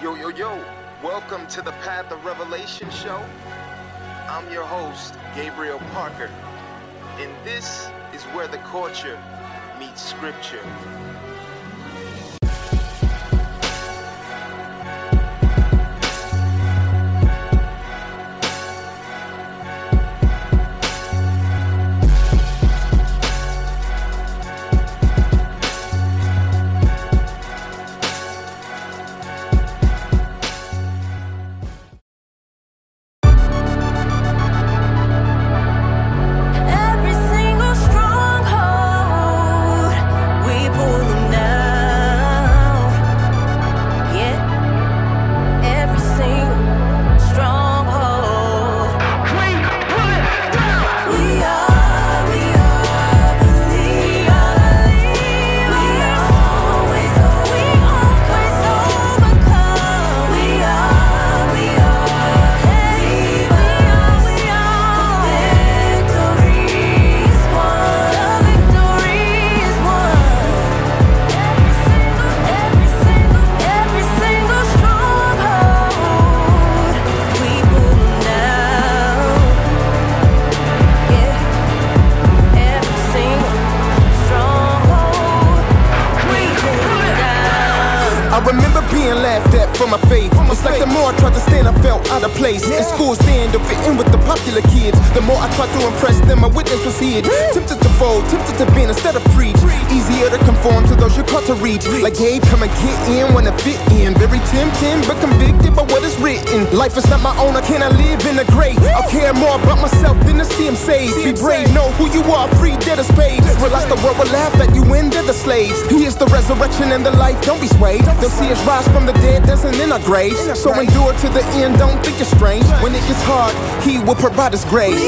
Yo, yo, yo, welcome to the Path of Revelation show. I'm your host, Gabriel Parker, and this is where the culture meets scripture. Tried to stand, I felt out of place. In school, stand to fit in with the popular kids. The more I tried to impress them, my witness was hid. Tempted to fold, tempted to bend instead of preach. Easier to conform to those you're called to reach. Like Gabe, come and get in, wanna fit in. Very tempting, but convicted by what is written. Life is not my own, I cannot live in the grave. I'll care more about myself than to see him saved. Be brave, know who you are, free, dead as paid. Realize the world will laugh at you when they're the slaves. He is the resurrection and the life, don't be swayed. They'll see us rise from the dead, dancing in our graves. So endure to the end, don't think it's strange. When it gets hard, he will provide his grace.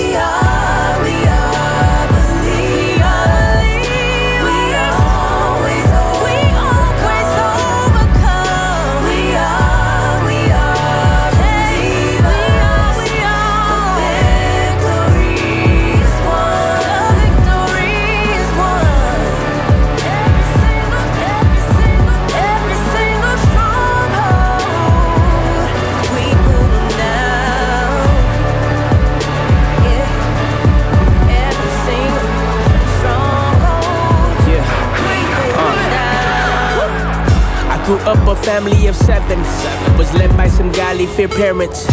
Grew up a family of seven. Was led by some godly fear parents.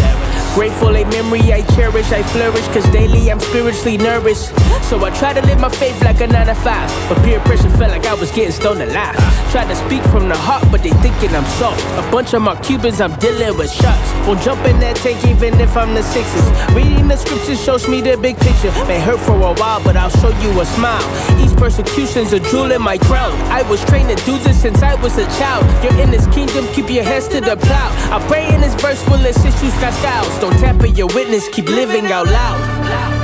Grateful a memory I cherish, I flourish, cause daily I'm spiritually nourished. So I try to live my faith like a 9 to 5. But peer pressure felt like I was getting stoned alive. Tried to speak from the heart, but they thinking I'm soft. A bunch of my Cubans, I'm dealing with shots. Won't jump in that tank even if I'm the sixes. Reading the scriptures shows me the big picture. May hurt for a while, but I'll show you a smile. Each persecution's a jewel in my crown. I was trained to do this since I was a child. You're in this kingdom, keep your hands to the plow. I pray in this verse will assist you, Scott Styles. Don't your witness, keep living out loud.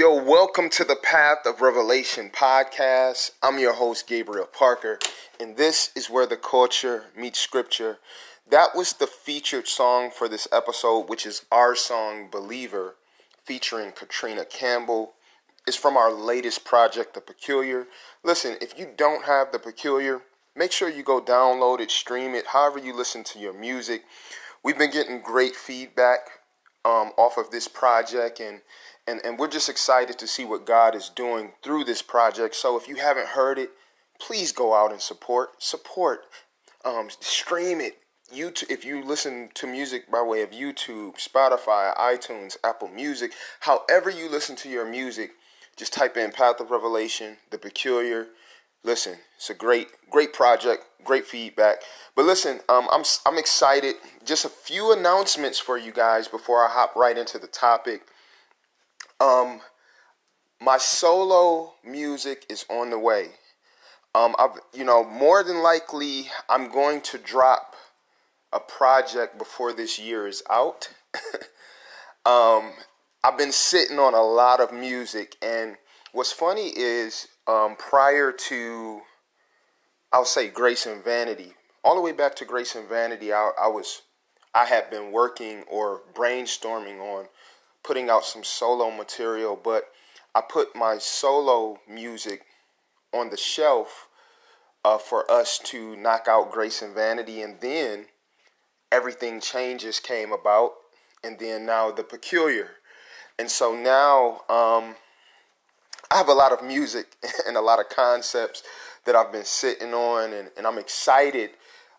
Yo, welcome to the Path of Revelation podcast. I'm your host, Gabriel Parker, and this is where the culture meets scripture. That was the featured song for this episode, which is our song Believer, featuring Katrina Campbell. is from our latest project, The Peculiar. Listen, if you don't have The Peculiar, make sure you go download it, stream it, however you listen to your music. We've been getting great feedback um, off of this project, and, and, and we're just excited to see what God is doing through this project. So if you haven't heard it, please go out and support. Support. Um, stream it. YouTube, if you listen to music by way of YouTube, Spotify, iTunes, Apple Music, however you listen to your music, just type in Path of Revelation, The Peculiar. Listen, it's a great, great project, great feedback. But listen, um, I'm I'm excited. Just a few announcements for you guys before I hop right into the topic. Um, my solo music is on the way. Um, I've, you know, more than likely, I'm going to drop a project before this year is out. um, I've been sitting on a lot of music, and what's funny is um, prior to, I'll say Grace and Vanity, all the way back to Grace and Vanity, I, I was, I had been working or brainstorming on putting out some solo material, but I put my solo music on the shelf uh, for us to knock out Grace and Vanity, and then everything changes came about, and then now the peculiar, and so now um, I have a lot of music and a lot of concepts that I've been sitting on, and, and I'm excited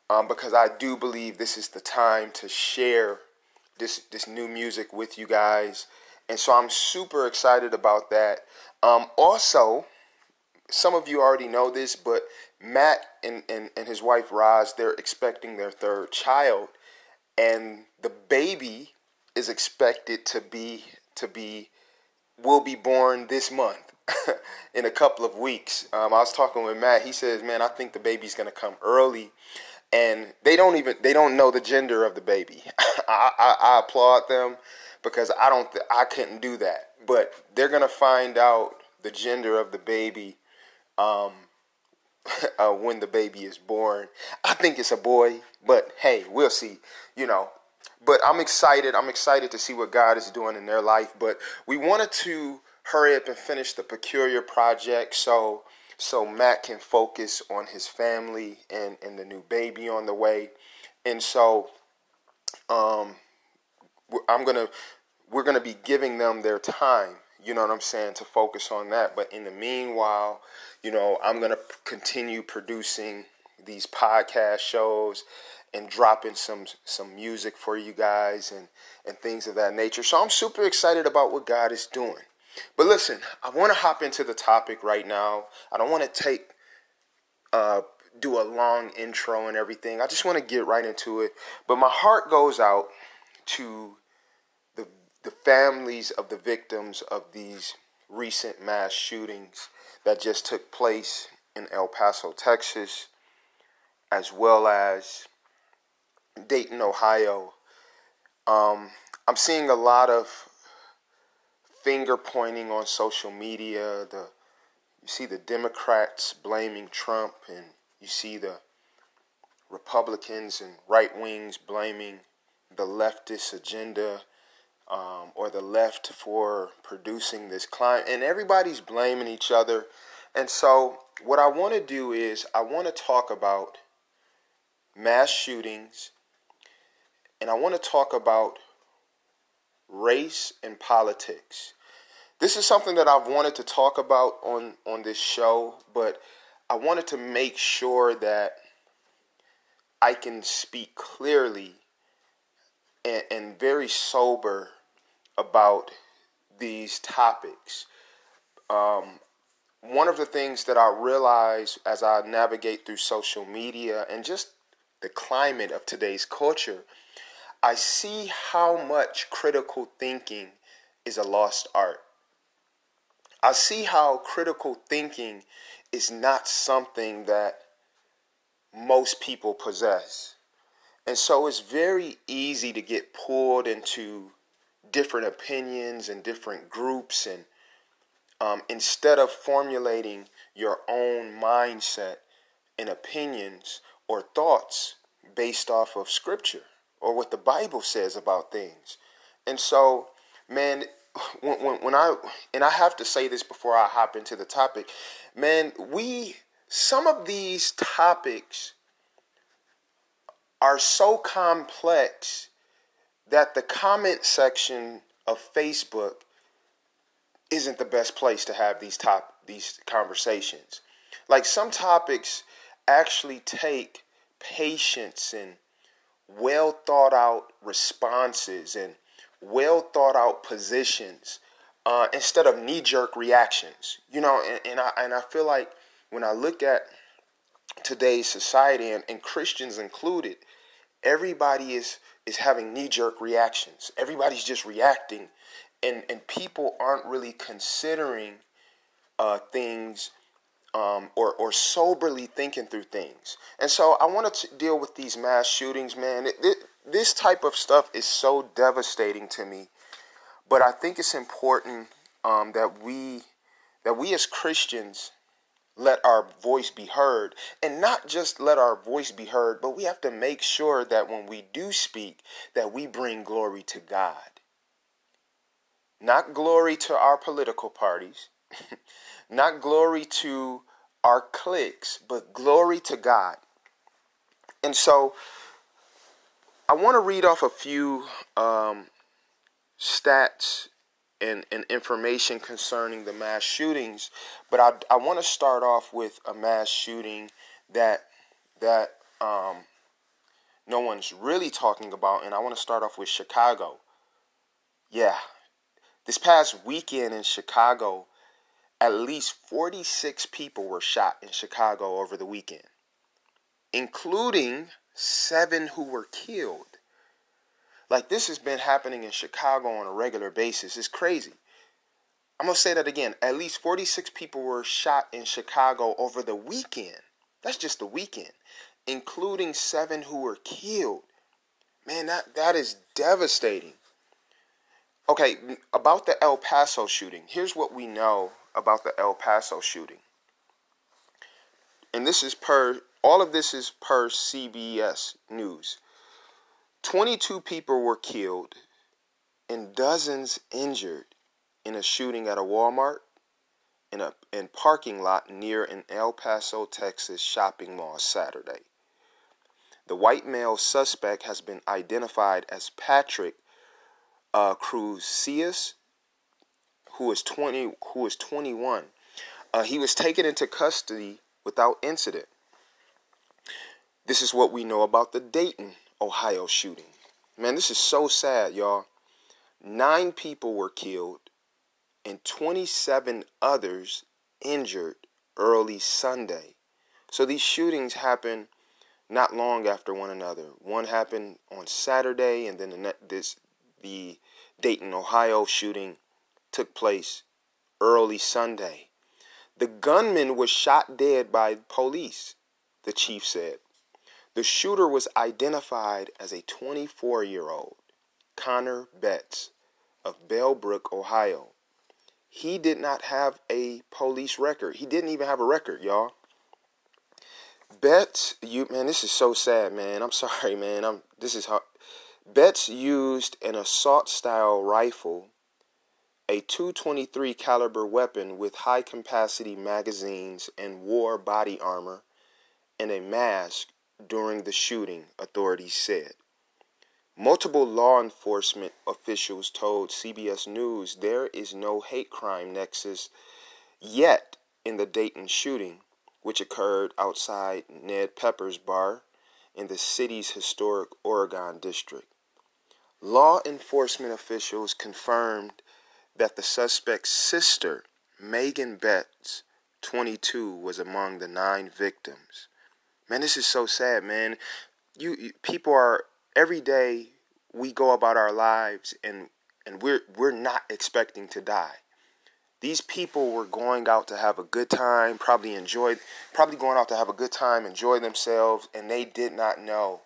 um, because I do believe this is the time to share this this new music with you guys, and so I'm super excited about that. Um, also, some of you already know this, but Matt and, and, and his wife Roz, they're expecting their third child, and the baby is expected to be to be will be born this month in a couple of weeks. Um, I was talking with Matt. He says, "Man, I think the baby's gonna come early." And they don't even they don't know the gender of the baby. I, I, I applaud them because I don't th- I couldn't do that. But they're gonna find out the gender of the baby um, uh, when the baby is born. I think it's a boy, but hey, we'll see. You know, but I'm excited. I'm excited to see what God is doing in their life. But we wanted to hurry up and finish the peculiar project so so Matt can focus on his family and and the new baby on the way. And so um I'm going to we're going to be giving them their time you know what I'm saying, to focus on that. But in the meanwhile, you know, I'm going to continue producing these podcast shows and dropping some some music for you guys and and things of that nature. So I'm super excited about what God is doing. But listen, I want to hop into the topic right now. I don't want to take uh do a long intro and everything. I just want to get right into it. But my heart goes out to the the families of the victims of these recent mass shootings that just took place in El Paso, Texas, as well as Dayton, Ohio. Um, I'm seeing a lot of finger pointing on social media. The you see the Democrats blaming Trump, and you see the Republicans and right wings blaming the leftist agenda um, or the left for producing this climate. And everybody's blaming each other. And so, what I want to do is, I want to talk about mass shootings and I want to talk about race and politics. This is something that I've wanted to talk about on, on this show, but I wanted to make sure that I can speak clearly and, and very sober about these topics. Um, one of the things that I realize as I navigate through social media and just the climate of today's culture, I see how much critical thinking is a lost art. I see how critical thinking is not something that most people possess. And so it's very easy to get pulled into different opinions and different groups and um, instead of formulating your own mindset and opinions or thoughts based off of scripture or what the bible says about things and so man when, when, when I and I have to say this before I hop into the topic, man, we some of these topics are so complex that the comment section of Facebook isn't the best place to have these top these conversations. Like some topics actually take patience and well thought out responses and well thought out positions uh, instead of knee jerk reactions. You know, and, and I and I feel like when I look at today's society and, and Christians included, everybody is is having knee jerk reactions. Everybody's just reacting, and and people aren't really considering uh, things um, or or soberly thinking through things. And so I wanted to deal with these mass shootings, man. It, it, this type of stuff is so devastating to me, but I think it's important um, that we that we as Christians let our voice be heard and not just let our voice be heard but we have to make sure that when we do speak that we bring glory to God not glory to our political parties not glory to our cliques but glory to God and so I want to read off a few um, stats and, and information concerning the mass shootings, but I, I want to start off with a mass shooting that that um, no one's really talking about, and I want to start off with Chicago. Yeah, this past weekend in Chicago, at least 46 people were shot in Chicago over the weekend, including seven who were killed. Like this has been happening in Chicago on a regular basis. It's crazy. I'm going to say that again. At least 46 people were shot in Chicago over the weekend. That's just the weekend, including seven who were killed. Man, that, that is devastating. Okay, about the El Paso shooting. Here's what we know about the El Paso shooting. And this is per, all of this is per CBS News. 22 people were killed and dozens injured in a shooting at a Walmart in a in parking lot near an El Paso, Texas shopping mall Saturday. The white male suspect has been identified as Patrick uh, Crusius, who is 20, who is 21. Uh, he was taken into custody without incident. This is what we know about the Dayton Ohio shooting. Man, this is so sad, y'all. Nine people were killed and 27 others injured early Sunday. So these shootings happened not long after one another. One happened on Saturday, and then the, this the Dayton, Ohio shooting took place early Sunday. The gunman was shot dead by police, the chief said. The shooter was identified as a 24 year old, Connor Betts, of Bellbrook, Ohio. He did not have a police record. He didn't even have a record, y'all. Betts, you man, this is so sad, man. I'm sorry, man. I'm this is hard. Betts used an assault style rifle, a 223 caliber weapon with high capacity magazines and wore body armor and a mask during the shooting, authorities said. Multiple law enforcement officials told CBS News there is no hate crime nexus yet in the Dayton shooting, which occurred outside Ned Pepper's bar in the city's historic Oregon district. Law enforcement officials confirmed that the suspect's sister, Megan Betts, 22, was among the nine victims. Man, this is so sad, man. You, you people are every day we go about our lives and and we're we're not expecting to die. These people were going out to have a good time, probably enjoy probably going out to have a good time, enjoy themselves, and they did not know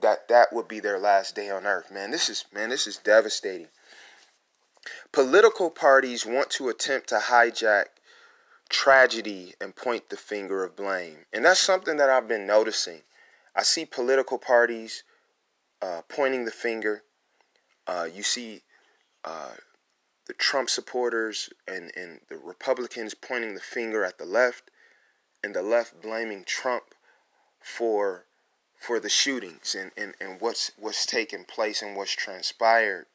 that that would be their last day on earth. Man, this is man, this is devastating. Political parties want to attempt to hijack tragedy and point the finger of blame. And that's something that I've been noticing. I see political parties uh, pointing the finger. Uh, you see uh, the Trump supporters and, and the Republicans pointing the finger at the left and the left blaming Trump for for the shootings and, and, and what's what's taken place and what's transpired.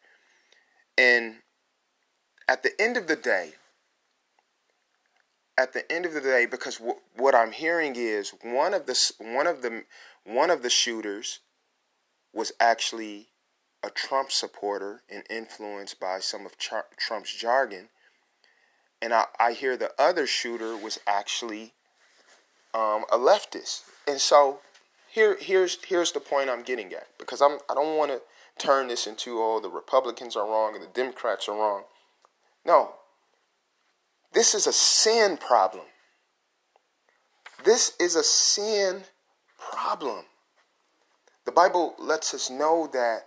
And at the end of the day, at the end of the day, because w- what I'm hearing is one of the one of the one of the shooters was actually a Trump supporter and influenced by some of Char- Trump's jargon, and I, I hear the other shooter was actually um, a leftist, and so here here's here's the point I'm getting at because I'm I don't want to turn this into oh the Republicans are wrong and the Democrats are wrong. No. This is a sin problem. This is a sin problem. The Bible lets us know that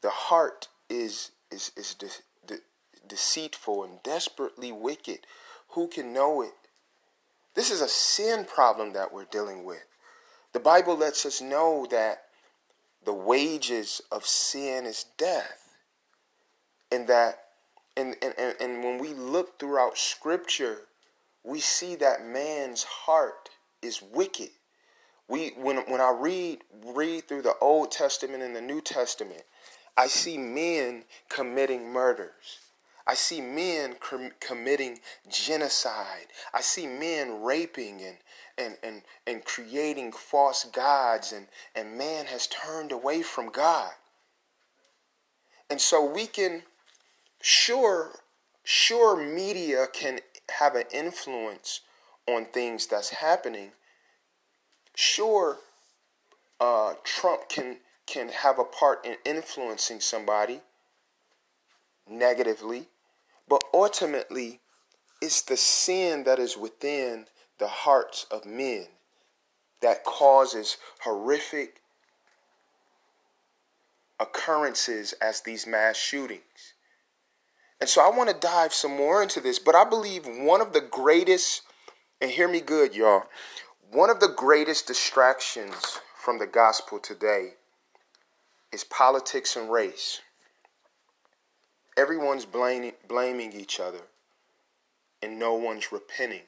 the heart is is is de- de- deceitful and desperately wicked. Who can know it? This is a sin problem that we're dealing with. The Bible lets us know that the wages of sin is death. And that and, and, and, and when we look throughout scripture, we see that man's heart is wicked. We when when I read read through the Old Testament and the New Testament, I see men committing murders. I see men com- committing genocide. I see men raping and, and, and, and creating false gods, and, and man has turned away from God. And so we can, sure, sure, media can have an influence on things that's happening. Sure, uh, Trump can can have a part in influencing somebody negatively, but ultimately, it's the sin that is within the hearts of men that causes horrific occurrences as these mass shootings. And so I want to dive some more into this, but I believe one of the greatest, and hear me good, y'all, one of the greatest distractions from the gospel today is politics and race. Everyone's blaming, blaming each other, and no one's repenting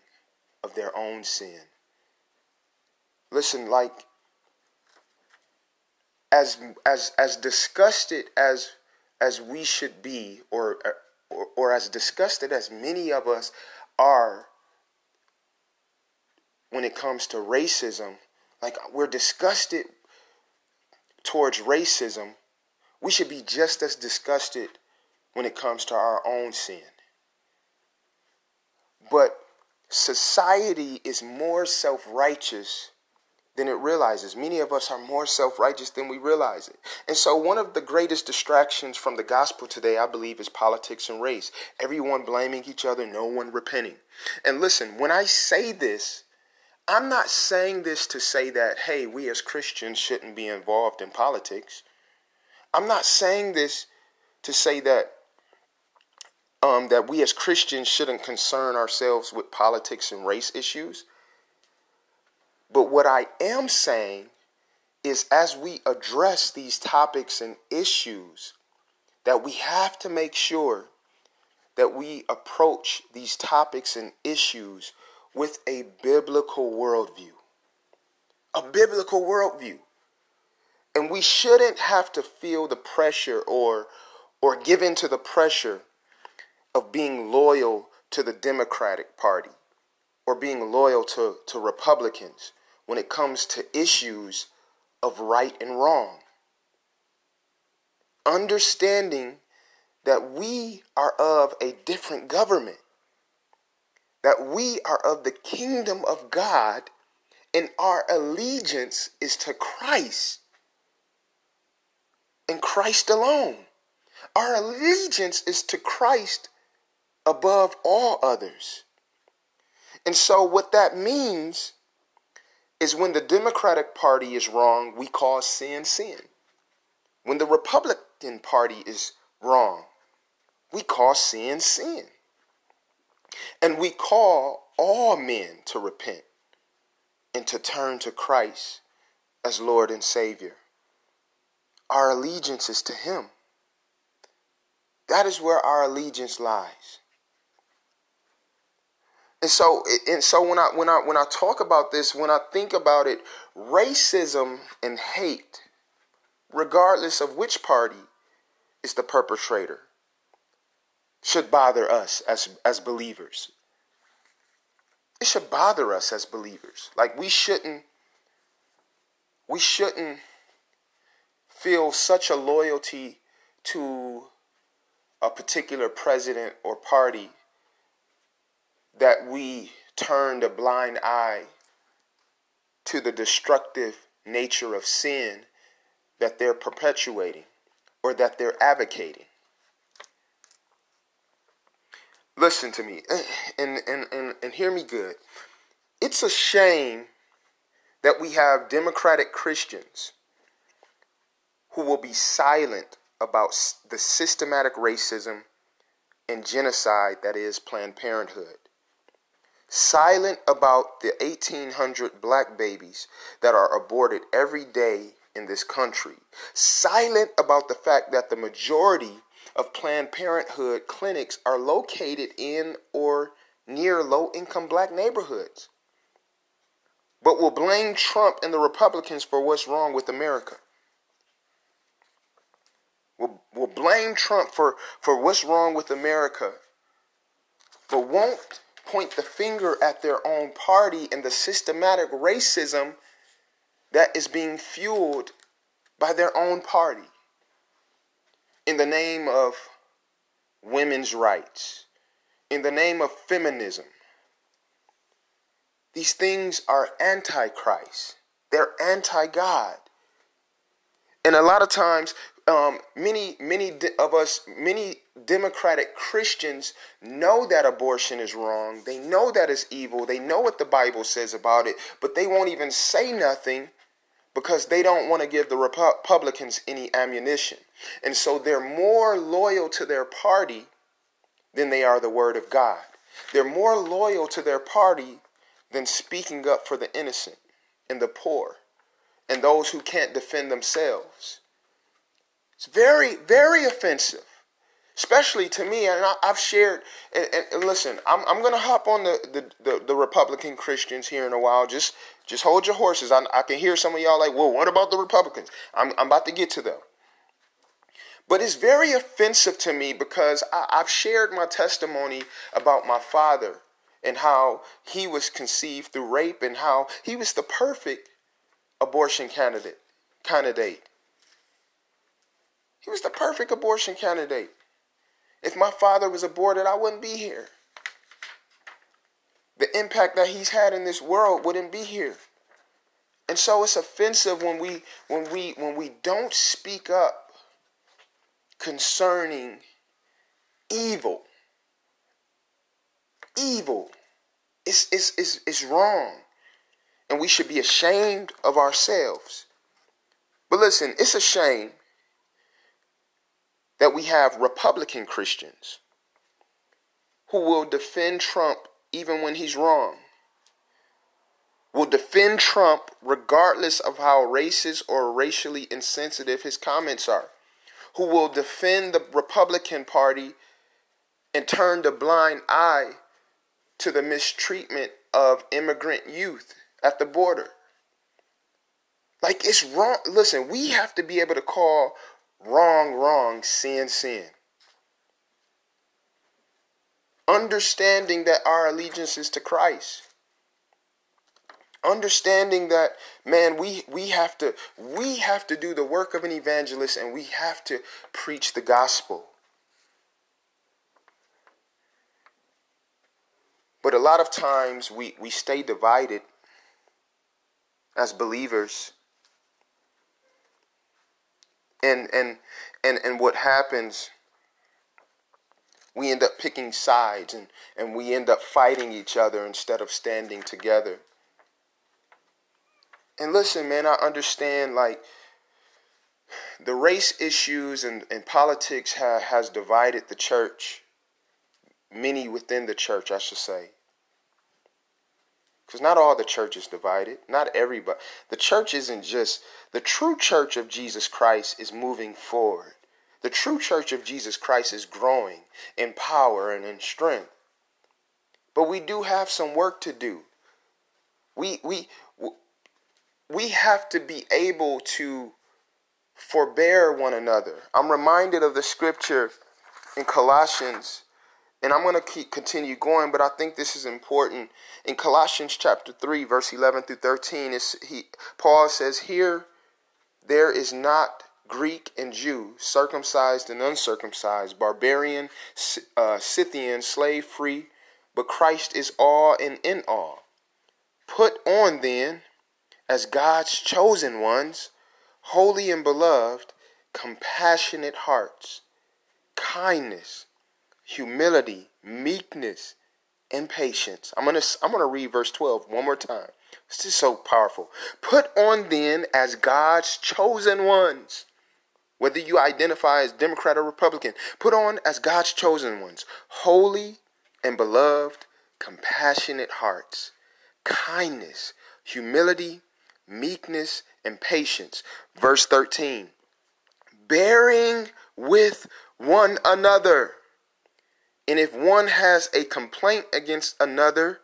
of their own sin. Listen, like as as as disgusted as as we should be, or or, or as disgusted as many of us are when it comes to racism, like we're disgusted towards racism, we should be just as disgusted when it comes to our own sin. But society is more self righteous than it realizes. Many of us are more self righteous than we realize it. And so, one of the greatest distractions from the gospel today, I believe, is politics and race. Everyone blaming each other, no one repenting. And listen, when I say this, I'm not saying this to say that, hey, we as Christians shouldn't be involved in politics. I'm not saying this to say that um, that we as Christians shouldn't concern ourselves with politics and race issues. But what I am saying is as we address these topics and issues, that we have to make sure that we approach these topics and issues with a biblical worldview. A biblical worldview. And we shouldn't have to feel the pressure or or give in to the pressure of being loyal to the Democratic Party or being loyal to, to Republicans when it comes to issues of right and wrong. Understanding that we are of a different government, that we are of the kingdom of God, and our allegiance is to Christ and Christ alone. Our allegiance is to Christ above all others. And so, what that means is when the Democratic Party is wrong, we call sin sin. When the Republican Party is wrong, we call sin sin. And we call all men to repent and to turn to Christ as Lord and Savior. Our allegiance is to Him. That is where our allegiance lies. And so, and so when I when I when I talk about this, when I think about it, racism and hate, regardless of which party is the perpetrator, should bother us as as believers. It should bother us as believers. Like we shouldn't we shouldn't feel such a loyalty to a particular president or party that we turned a blind eye to the destructive nature of sin that they're perpetuating or that they're advocating. Listen to me and, and, and, and hear me good. It's a shame that we have Democratic Christians who will be silent about the systematic racism and genocide that is Planned Parenthood. Silent about the 1,800 black babies that are aborted every day in this country. Silent about the fact that the majority of Planned Parenthood clinics are located in or near low income black neighborhoods. But will blame Trump and the Republicans for what's wrong with America. Will, will blame Trump for, for what's wrong with America, but won't point the finger at their own party and the systematic racism that is being fueled by their own party in the name of women's rights, in the name of feminism. These things are antichrist. They're anti-God. And a lot of times, um, many, many of us, many Democratic Christians know that abortion is wrong. They know that it's evil. They know what the Bible says about it, but they won't even say nothing because they don't want to give the Republicans any ammunition. And so they're more loyal to their party than they are the Word of God. They're more loyal to their party than speaking up for the innocent and the poor and those who can't defend themselves. It's very, very offensive, especially to me. And I, have shared, and, and, and, listen, I'm, I'm going to hop on the, the, the, the, Republican Christians here in a while. Just just hold your horses. I, I can hear some of y'all like, well, what about the Republicans? I'm, I'm about to get to them. But it's very offensive to me because I, I've shared my testimony about my father and how he was conceived through rape and how he was the perfect abortion candidate candidate. He was the perfect abortion candidate. If my father was aborted, I wouldn't be here the impact that he's had in this world wouldn't be here. And so it's offensive when we when we when we don't speak up concerning evil. Evil. It's, it's, it's, it's wrong. And we should be ashamed of ourselves. But listen, it's a shame that we have Republican Christians who will defend Trump even when he's wrong, will defend Trump regardless of how racist or racially insensitive his comments are, who will defend the Republican Party and turn the blind eye to the mistreatment of immigrant youth at the border. Like it's wrong. Listen, we have to be able to call wrong wrong, sin sin understanding that our allegiance is to Christ. Understanding that man we we have to we have to do the work of an evangelist and we have to preach the gospel. But a lot of times we, we stay divided as believers. And and and and what happens we end up picking sides and, and we end up fighting each other instead of standing together. And listen, man, I understand like the race issues and, and politics ha, has divided the church, many within the church, I should say. Because not all the church is divided, not everybody. The church isn't just, the true church of Jesus Christ is moving forward. The true church of Jesus Christ is growing in power and in strength. But we do have some work to do. We we we have to be able to forbear one another. I'm reminded of the scripture in Colossians and I'm going to keep continue going, but I think this is important. In Colossians chapter 3 verse 11 through 13 is he Paul says here there is not Greek and Jew, circumcised and uncircumcised, barbarian, uh, Scythian, slave free, but Christ is all and in all. Put on then, as God's chosen ones, holy and beloved, compassionate hearts, kindness, humility, meekness, and patience. I'm gonna I'm gonna read verse 12 one more time. This is so powerful. Put on then as God's chosen ones whether you identify as Democrat or Republican, put on as God's chosen ones, holy and beloved, compassionate hearts, kindness, humility, meekness, and patience. Verse 13, bearing with one another. And if one has a complaint against another,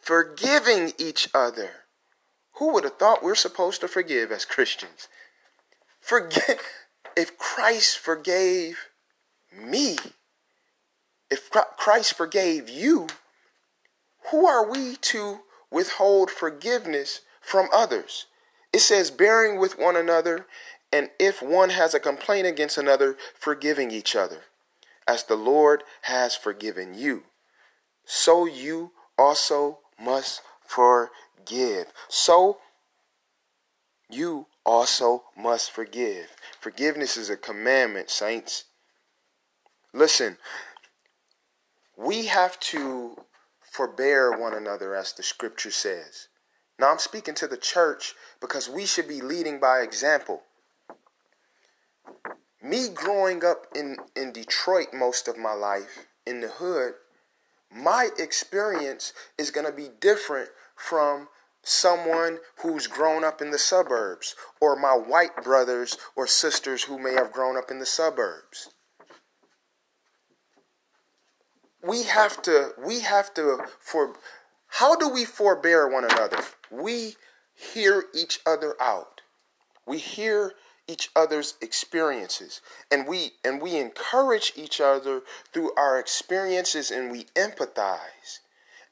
forgiving each other. Who would have thought we're supposed to forgive as Christians? Forget if Christ forgave me, if Christ forgave you, who are we to withhold forgiveness from others? It says, bearing with one another, and if one has a complaint against another, forgiving each other, as the Lord has forgiven you. So you also must forgive. So you also must forgive. Forgiveness is a commandment, saints. Listen, we have to forbear one another, as the scripture says. Now, I'm speaking to the church because we should be leading by example. Me growing up in, in Detroit most of my life, in the hood, my experience is going to be different from someone who's grown up in the suburbs, or my white brothers or sisters who may have grown up in the suburbs. We have to, we have to, for, how do we forbear one another? We hear each other out. We hear each other's experiences. And we and we encourage each other through our experiences and we empathize.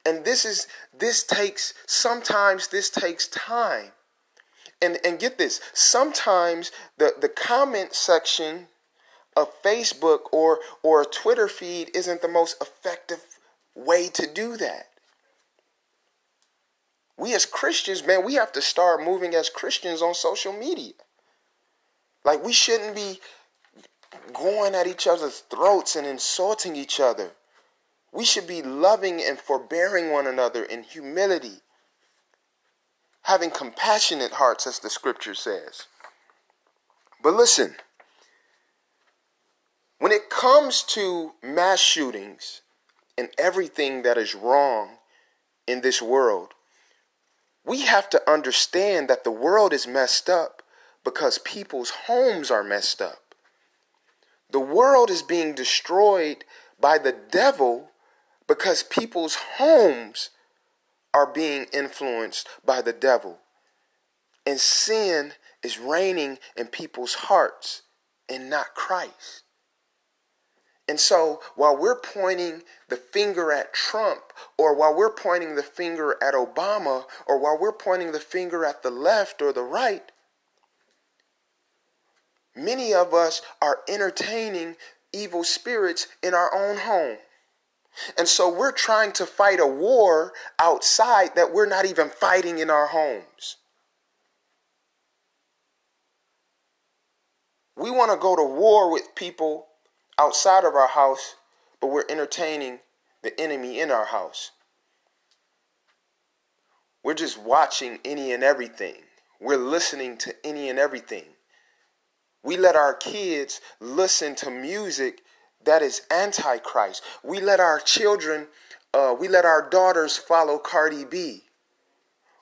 And this is this takes sometimes this takes time. And and get this sometimes the the comment section of facebook or or a twitter feed isn't the most effective way to do that. We as christians man we have to start moving as christians on social media like we shouldn't be going at each other's throats and insulting each other we should be loving and forbearing one another in humility, having compassionate hearts, as the scripture says. But listen, when it comes to mass shootings and everything that is wrong in this world, we have to understand that the world is messed up because people's homes are messed up. The world is being destroyed by the devil because people's homes are being influenced by the devil. And sin is reigning in people's hearts and not Christ. And so while we're pointing the finger at Trump, or while we're pointing the finger at Obama, or while we're pointing the finger at the left or the right, many of us are entertaining evil spirits in our own home. And so we're trying to fight a war outside that we're not even fighting in our homes. We want to go to war with people outside of our house, but we're entertaining the enemy in our house. We're just watching any and everything. We're listening to any and everything. We let our kids listen to music that is antichrist. We let our children, uh, we let our daughters follow Cardi B.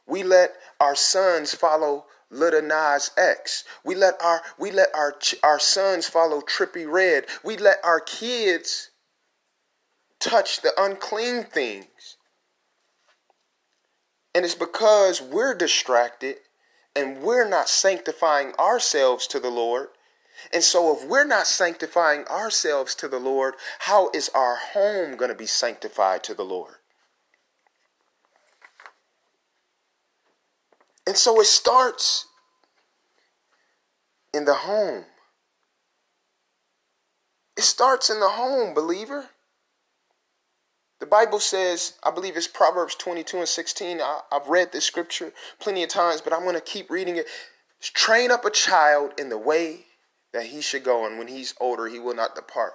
We let our sons follow Lil Nas X. We let our we let our our sons follow Trippie Redd. We let our kids touch the unclean things. And it's because we're distracted and we're not sanctifying ourselves to the Lord. And so, if we're not sanctifying ourselves to the Lord, how is our home going to be sanctified to the Lord? And so, it starts in the home. It starts in the home, believer. The Bible says, I believe it's Proverbs 22 and 16. I, have read this scripture plenty of times, but I'm going to keep reading it. Train up a child in the way that he should go, and when he's older, he will not depart.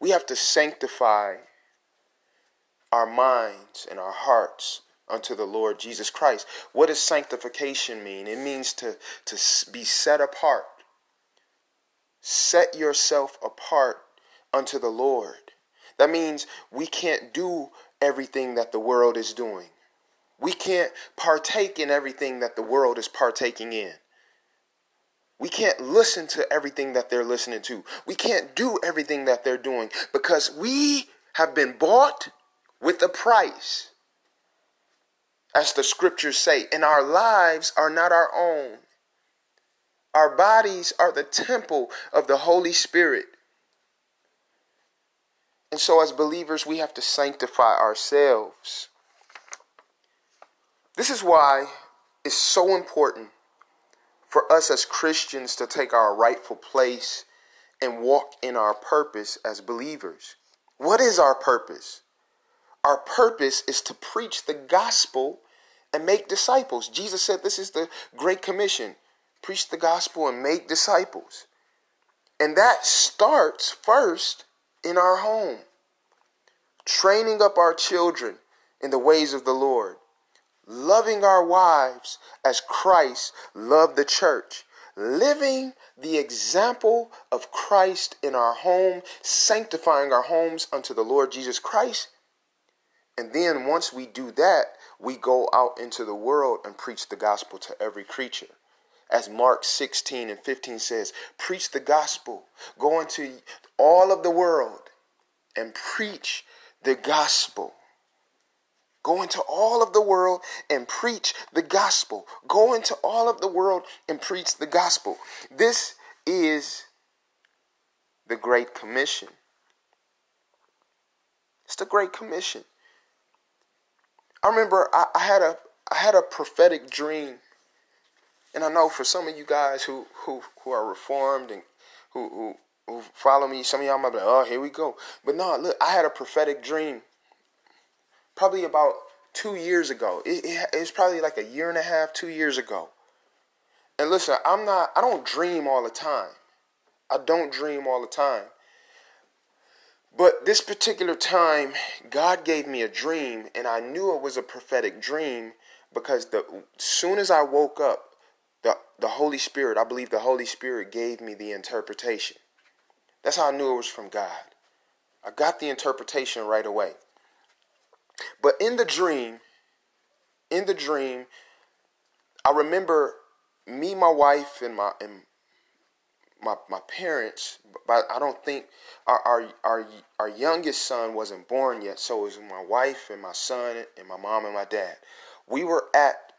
We have to sanctify our minds and our hearts unto the Lord Jesus Christ. What does sanctification mean? It means to, to be set apart. Set yourself apart unto the Lord. That means we can't do everything that the world is doing. We can't partake in everything that the world is partaking in. We can't listen to everything that they're listening to. We can't do everything that they're doing because we have been bought with a price. As the scriptures say, and our lives are not our own. Our bodies are the temple of the Holy Spirit. And so, as believers, we have to sanctify ourselves. This is why it's so important for us as Christians to take our rightful place and walk in our purpose as believers. What is our purpose? Our purpose is to preach the gospel and make disciples. Jesus said this is the Great Commission preach the gospel and make disciples. And that starts first in our home, training up our children in the ways of the Lord, loving our wives as Christ loved the church, living the example of Christ in our home, sanctifying our homes unto the Lord Jesus Christ. And then once we do that, we go out into the world and preach the gospel to every creature as Mark 16 and 15 says, preach the gospel. Go into all of the world and preach the gospel. Go into all of the world and preach the gospel. Go into all of the world and preach the gospel. This is the Great Commission. It's the Great Commission. I remember I, I had a I had a prophetic dream and I know for some of you guys who who who are reformed and who who, who follow me, some of y'all might be like, "Oh, here we go." But no, look, I had a prophetic dream. Probably about two years ago. It, it, it was probably like a year and a half, two years ago. And listen, I'm not. I don't dream all the time. I don't dream all the time. But this particular time, God gave me a dream, and I knew it was a prophetic dream because the soon as I woke up, the, the Holy Spirit, I believe the Holy Spirit gave me the interpretation. That's how I knew it was from God. I got the interpretation right away. But in the dream, in the dream, I remember me, my wife, and my and my my parents. But I don't think our our our, our youngest son wasn't born yet. So it was my wife and my son and my mom and my dad. We were at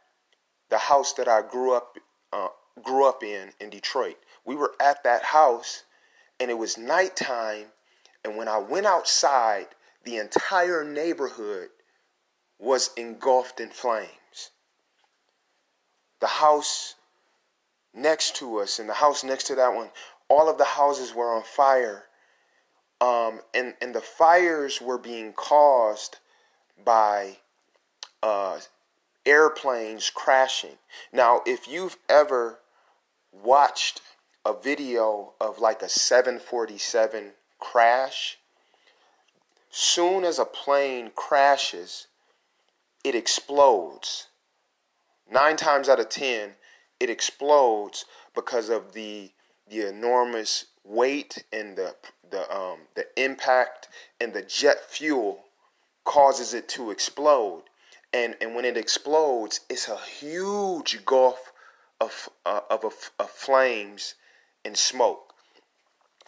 the house that I grew up uh, grew up in in Detroit. We were at that house, and it was nighttime. And when I went outside, the entire neighborhood was engulfed in flames. The house next to us and the house next to that one, all of the houses were on fire. Um, and, and the fires were being caused by uh, airplanes crashing. Now, if you've ever watched a video of like a 747 crash, soon as a plane crashes, it explodes. Nine times out of ten, it explodes because of the the enormous weight and the the um, the impact and the jet fuel causes it to explode and and when it explodes, it's a huge gulf of uh, of, of of flames and smoke.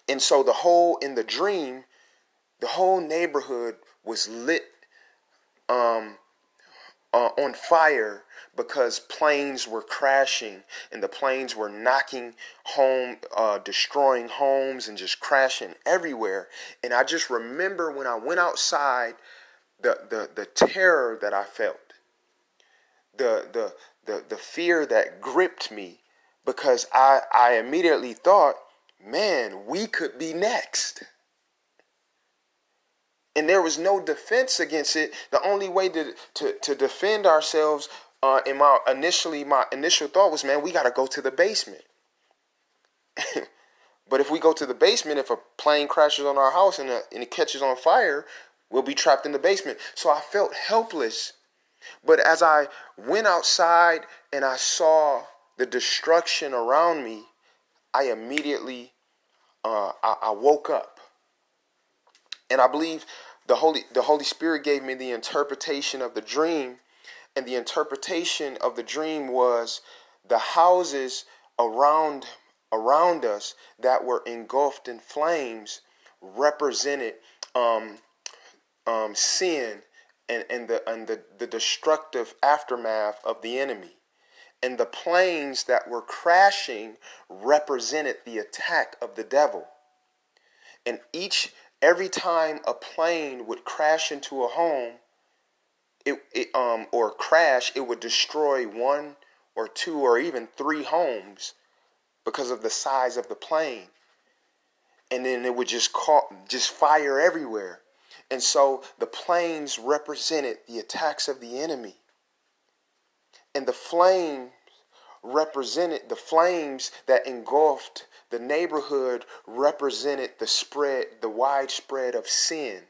And so the whole in the dream, the whole neighborhood was lit um, uh, on fire because planes were crashing and the planes were knocking home, uh, destroying homes and just crashing everywhere. And I just remember when I went outside, the the the terror that I felt, the the the the fear that gripped me, because I I immediately thought, man, we could be next and there was no defense against it. The only way to to, to defend ourselves, uh, in my initially my initial thought was, man, we got to go to the basement. but if we go to the basement, if a plane crashes on our house and, a, and it catches on fire, we'll be trapped in the basement. So I felt helpless. But as I went outside and I saw the destruction around me, I immediately uh, I, I woke up. And I believe the Holy the Holy Spirit gave me the interpretation of the dream, and the interpretation of the dream was the houses around around us that were engulfed in flames represented um, um, sin and, and the and the, the destructive aftermath of the enemy. And the planes that were crashing represented the attack of the devil. And each every time a plane would crash into a home, it, it um or crash, it would destroy one or two or even three homes because of the size of the plane. And then it would just call, just fire everywhere. And so the planes represented the attacks of the enemy. And the flames represented the flames that engulfed the neighborhood represented the spread, the widespread of sin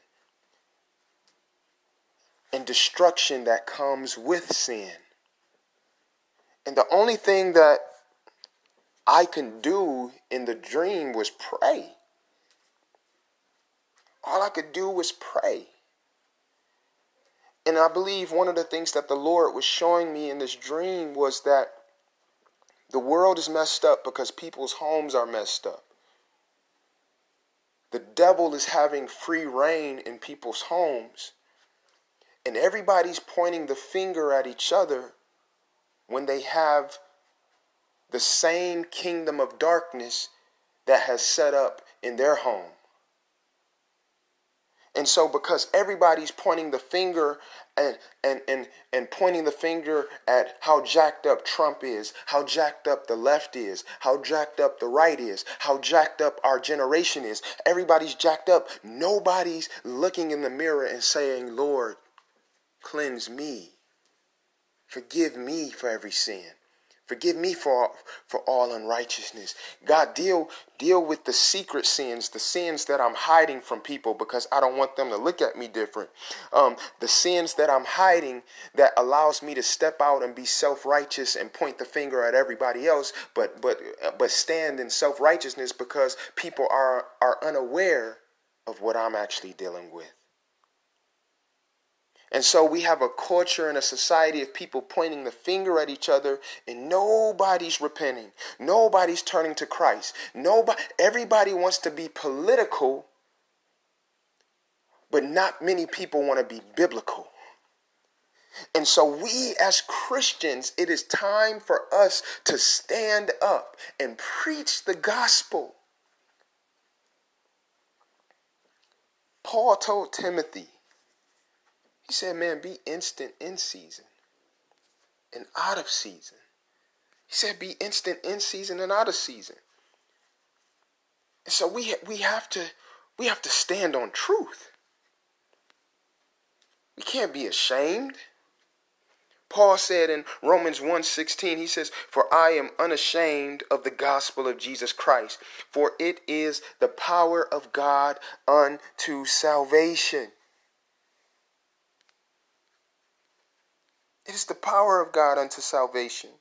and destruction that comes with sin. And the only thing that I can do in the dream was pray. All I could do was pray. And I believe one of the things that the Lord was showing me in this dream was that the world is messed up because people's homes are messed up. The devil is having free reign in people's homes. And everybody's pointing the finger at each other when they have the same kingdom of darkness that has set up in their home. And so because everybody's pointing the finger and and and and pointing the finger at how jacked up Trump is, how jacked up the left is, how jacked up the right is, how jacked up our generation is. Everybody's jacked up. Nobody's looking in the mirror and saying, "Lord, cleanse me. Forgive me for every sin." Forgive me for for all unrighteousness. God, deal deal with the secret sins, the sins that I'm hiding from people because I don't want them to look at me different. Um, the sins that I'm hiding that allows me to step out and be self-righteous and point the finger at everybody else, but but but stand in self-righteousness because people are are unaware of what I'm actually dealing with. And so we have a culture and a society of people pointing the finger at each other and nobody's repenting. Nobody's turning to Christ. Nobody everybody wants to be political, but not many people want to be biblical. And so we as Christians, it is time for us to stand up and preach the gospel. Paul told Timothy, he said, man, be instant in season and out of season. He said, be instant in season and out of season. And so we, we have to we have to stand on truth. We can't be ashamed. Paul said in Romans 1:16 he says for I am unashamed of the gospel of Jesus Christ for it is the power of God unto salvation It is the power of God unto salvation.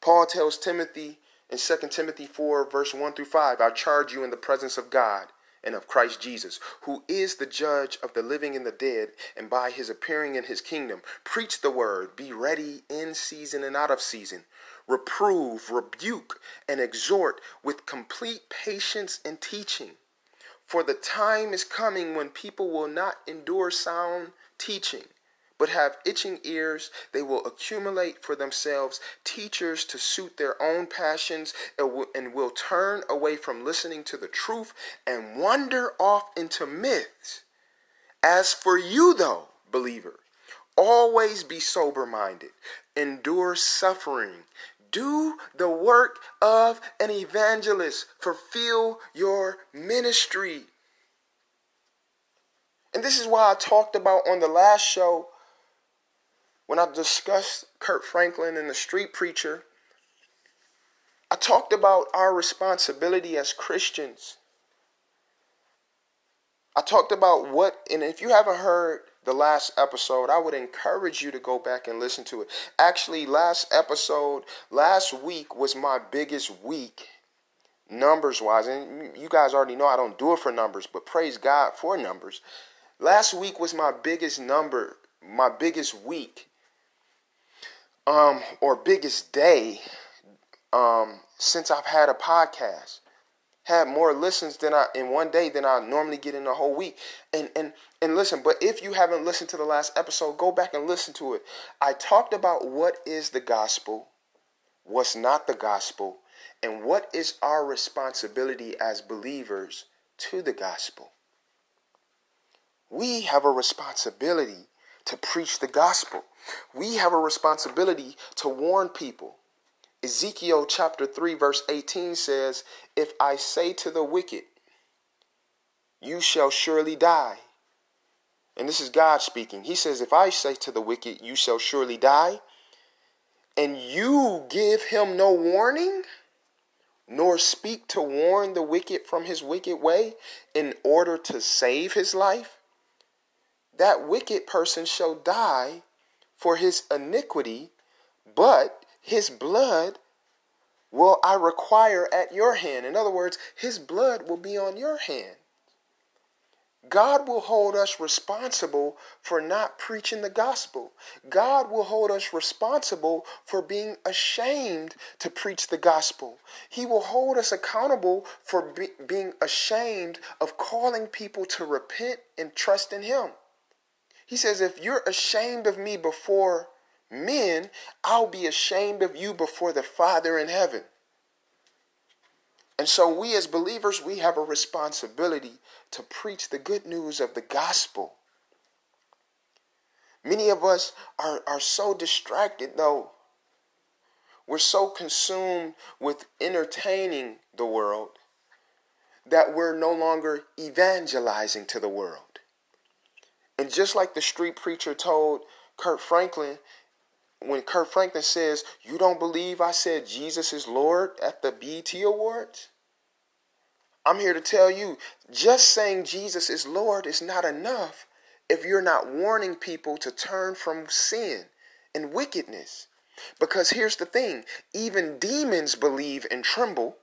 Paul tells Timothy in 2 Timothy 4, verse 1 through 5, I charge you in the presence of God and of Christ Jesus, who is the judge of the living and the dead, and by his appearing in his kingdom, preach the word, be ready in season and out of season, reprove, rebuke, and exhort with complete patience and teaching. For the time is coming when people will not endure sound teaching, but have itching ears. They will accumulate for themselves teachers to suit their own passions and will, turn away from listening to the truth and wander off into myths. As for you, though, believer, always be sober minded, endure suffering, do the work of an evangelist, fulfill your ministry. And this is why I talked about on the last show when I discussed Kirk Franklin and the street preacher. I talked about our responsibility as Christians. I talked about what, and if you haven't heard the last episode, I would encourage you to go back and listen to it. Actually, last episode, last week was my biggest week numbers wise. And you guys already know I don't do it for numbers, but praise God for numbers. Last week was my biggest number, my biggest week, um, or biggest day um, since I've had a podcast had more listens than I in one day than I normally get in a whole week. And and and listen, but if you haven't listened to the last episode, go back and listen to it. I talked about what is the gospel, what's not the gospel, and what is our responsibility as believers to the gospel. We have a responsibility to preach the gospel. We have a responsibility to warn people. Ezekiel chapter 3, verse 18 says, If I say to the wicked, You shall surely die. And this is God speaking. He says, If I say to the wicked, You shall surely die, and you give him no warning, nor speak to warn the wicked from his wicked way in order to save his life, that wicked person shall die for his iniquity, but his blood will I require at your hand. In other words, his blood will be on your hand. God will hold us responsible for not preaching the gospel. God will hold us responsible for being ashamed to preach the gospel. He will hold us accountable for be- being ashamed of calling people to repent and trust in Him. He says, If you're ashamed of me before men, I'll be ashamed of you before the Father in heaven. And so, we as believers, we have a responsibility to preach the good news of the gospel. Many of us are, are so distracted, though. We're so consumed with entertaining the world that we're no longer evangelizing to the world. And just like the street preacher told Kirk Franklin, when Kirk Franklin says, You don't believe I said Jesus is Lord at the BET Awards? I'm here to tell you, just saying Jesus is Lord is not enough if you're not warning people to turn from sin and wickedness. Because here's the thing even demons believe and tremble.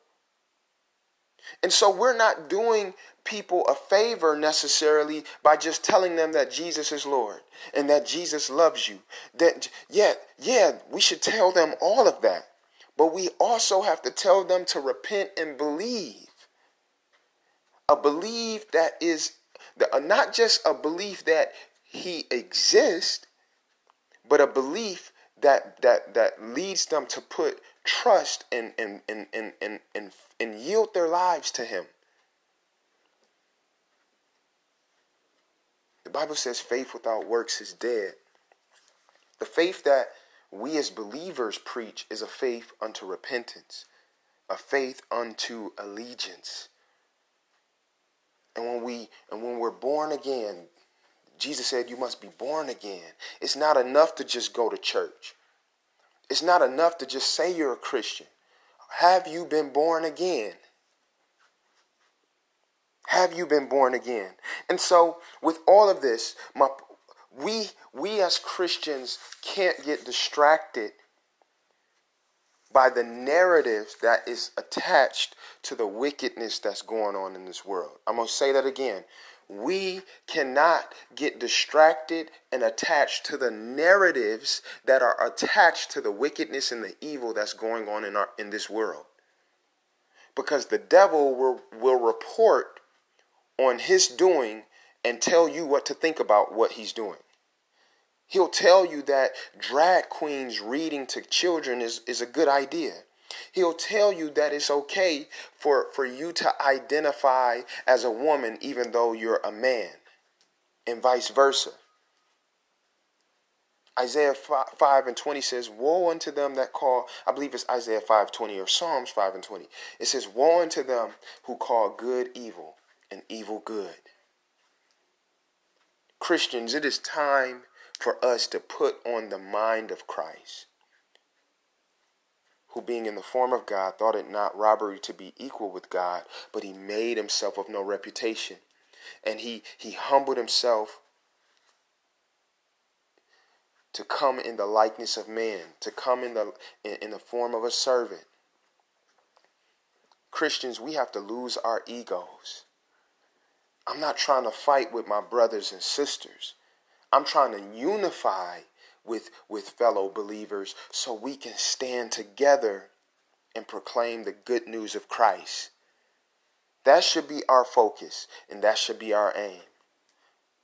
And so we're not doing people a favor necessarily by just telling them that Jesus is Lord and that Jesus loves you. That yeah, yeah, we should tell them all of that. But we also have to tell them to repent and believe. A belief that is uh, not just a belief that he exists, but a belief that that that leads them to put trust and and and and and, and, and yield their lives to him. The Bible says faith without works is dead. The faith that we as believers preach is a faith unto repentance, a faith unto allegiance. And when we and when we're born again, Jesus said you must be born again. It's not enough to just go to church. It's not enough to just say you're a Christian. Have you been born again? Have you been born again? And so, with all of this, my, we we as Christians can't get distracted by the narrative that is attached to the wickedness that's going on in this world. I'm going to say that again. We cannot get distracted and attached to the narratives that are attached to the wickedness and the evil that's going on in our in this world. Because the devil will, will report on his doing and tell you what to think about what he's doing. He'll tell you that drag queens reading to children is, is a good idea. He'll tell you that it's okay for, for you to identify as a woman even though you're a man, and vice versa. Isaiah 5 and 20 says, Woe unto them that call, I believe it's Isaiah 5 20 or Psalms 5 and 20. It says, Woe unto them who call good evil and evil good. Christians, it is time for us to put on the mind of Christ, who being in the form of God thought it not robbery to be equal with God, but he made himself of no reputation. And he, he humbled himself to come in the likeness of man, to come in the in, in the form of a servant. Christians, we have to lose our egos. I'm not trying to fight with my brothers and sisters. I'm trying to unify with, with fellow believers so we can stand together and proclaim the good news of Christ. That should be our focus and that should be our aim.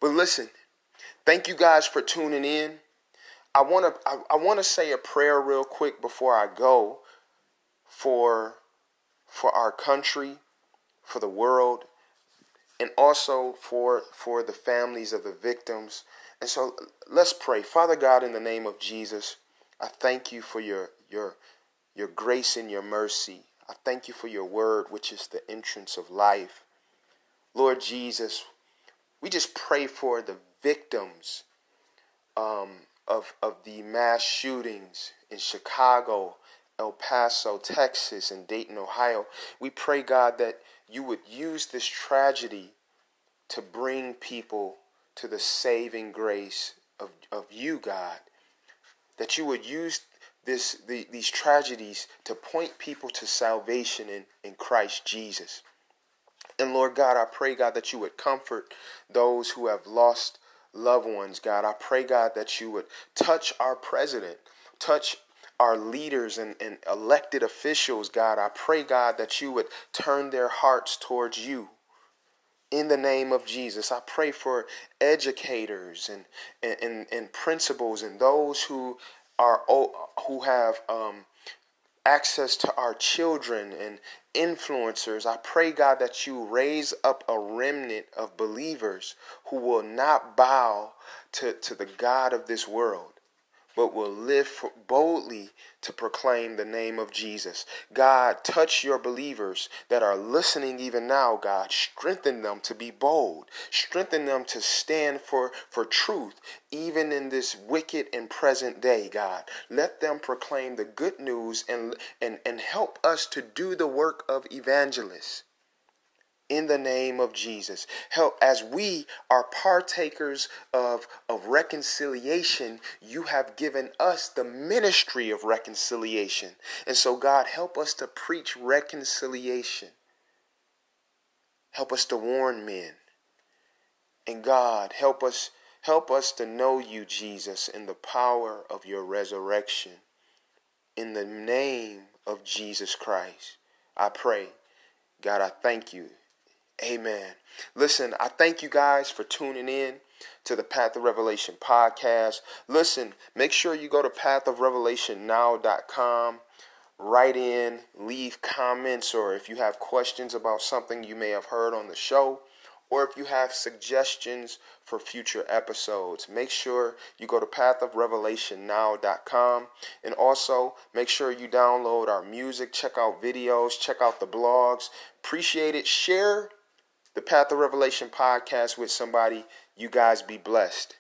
But listen, thank you guys for tuning in. I want to I, I want to say a prayer real quick before I go for for our country, for the world, and also for for the families of the victims. And so let's pray. Father God, in the name of Jesus, I thank you for your your your grace and your mercy. I thank you for your word, which is the entrance of life. Lord Jesus, we just pray for the victims um, of, of the mass shootings in Chicago, El Paso, Texas, and Dayton, Ohio. We pray, God, that you would use this tragedy to bring people to the saving grace of, of you, God. That you would use this the, these tragedies to point people to salvation in, in Christ Jesus. And Lord God, I pray, God, that you would comfort those who have lost loved ones, God. I pray, God, that you would touch our president, touch our leaders and, and elected officials, God. I pray, God, that you would turn their hearts towards you in the name of Jesus. I pray for educators and, and, and, principals and those who are who have um, access to our children and influencers. I pray, God, that you raise up a remnant of believers who will not bow to, to the God of this world but will live boldly to proclaim the name of Jesus. God, touch your believers that are listening even now, God. Strengthen them to be bold. Strengthen them to stand for, for truth, even in this wicked and present day, God. Let them proclaim the good news and, and, and help us to do the work of evangelists in the name of Jesus. Help as we are partakers of, of reconciliation, you have given us the ministry of reconciliation. And so, God, help us to preach reconciliation. Help us to warn men. And God, help us help us to know you, Jesus, in the power of your resurrection. In the name of Jesus Christ, I pray. God, I thank you Amen. Listen, I thank you guys for tuning in to the Path of Revelation podcast. Listen, make sure you go to pathofrevelationnow.com, write in, leave comments, or if you have questions about something you may have heard on the show, or if you have suggestions for future episodes, make sure you go to pathofrevelationnow.com and also make sure you download our music, check out videos, check out the blogs. Appreciate it. Share the Path of Revelation podcast with somebody. You guys be blessed.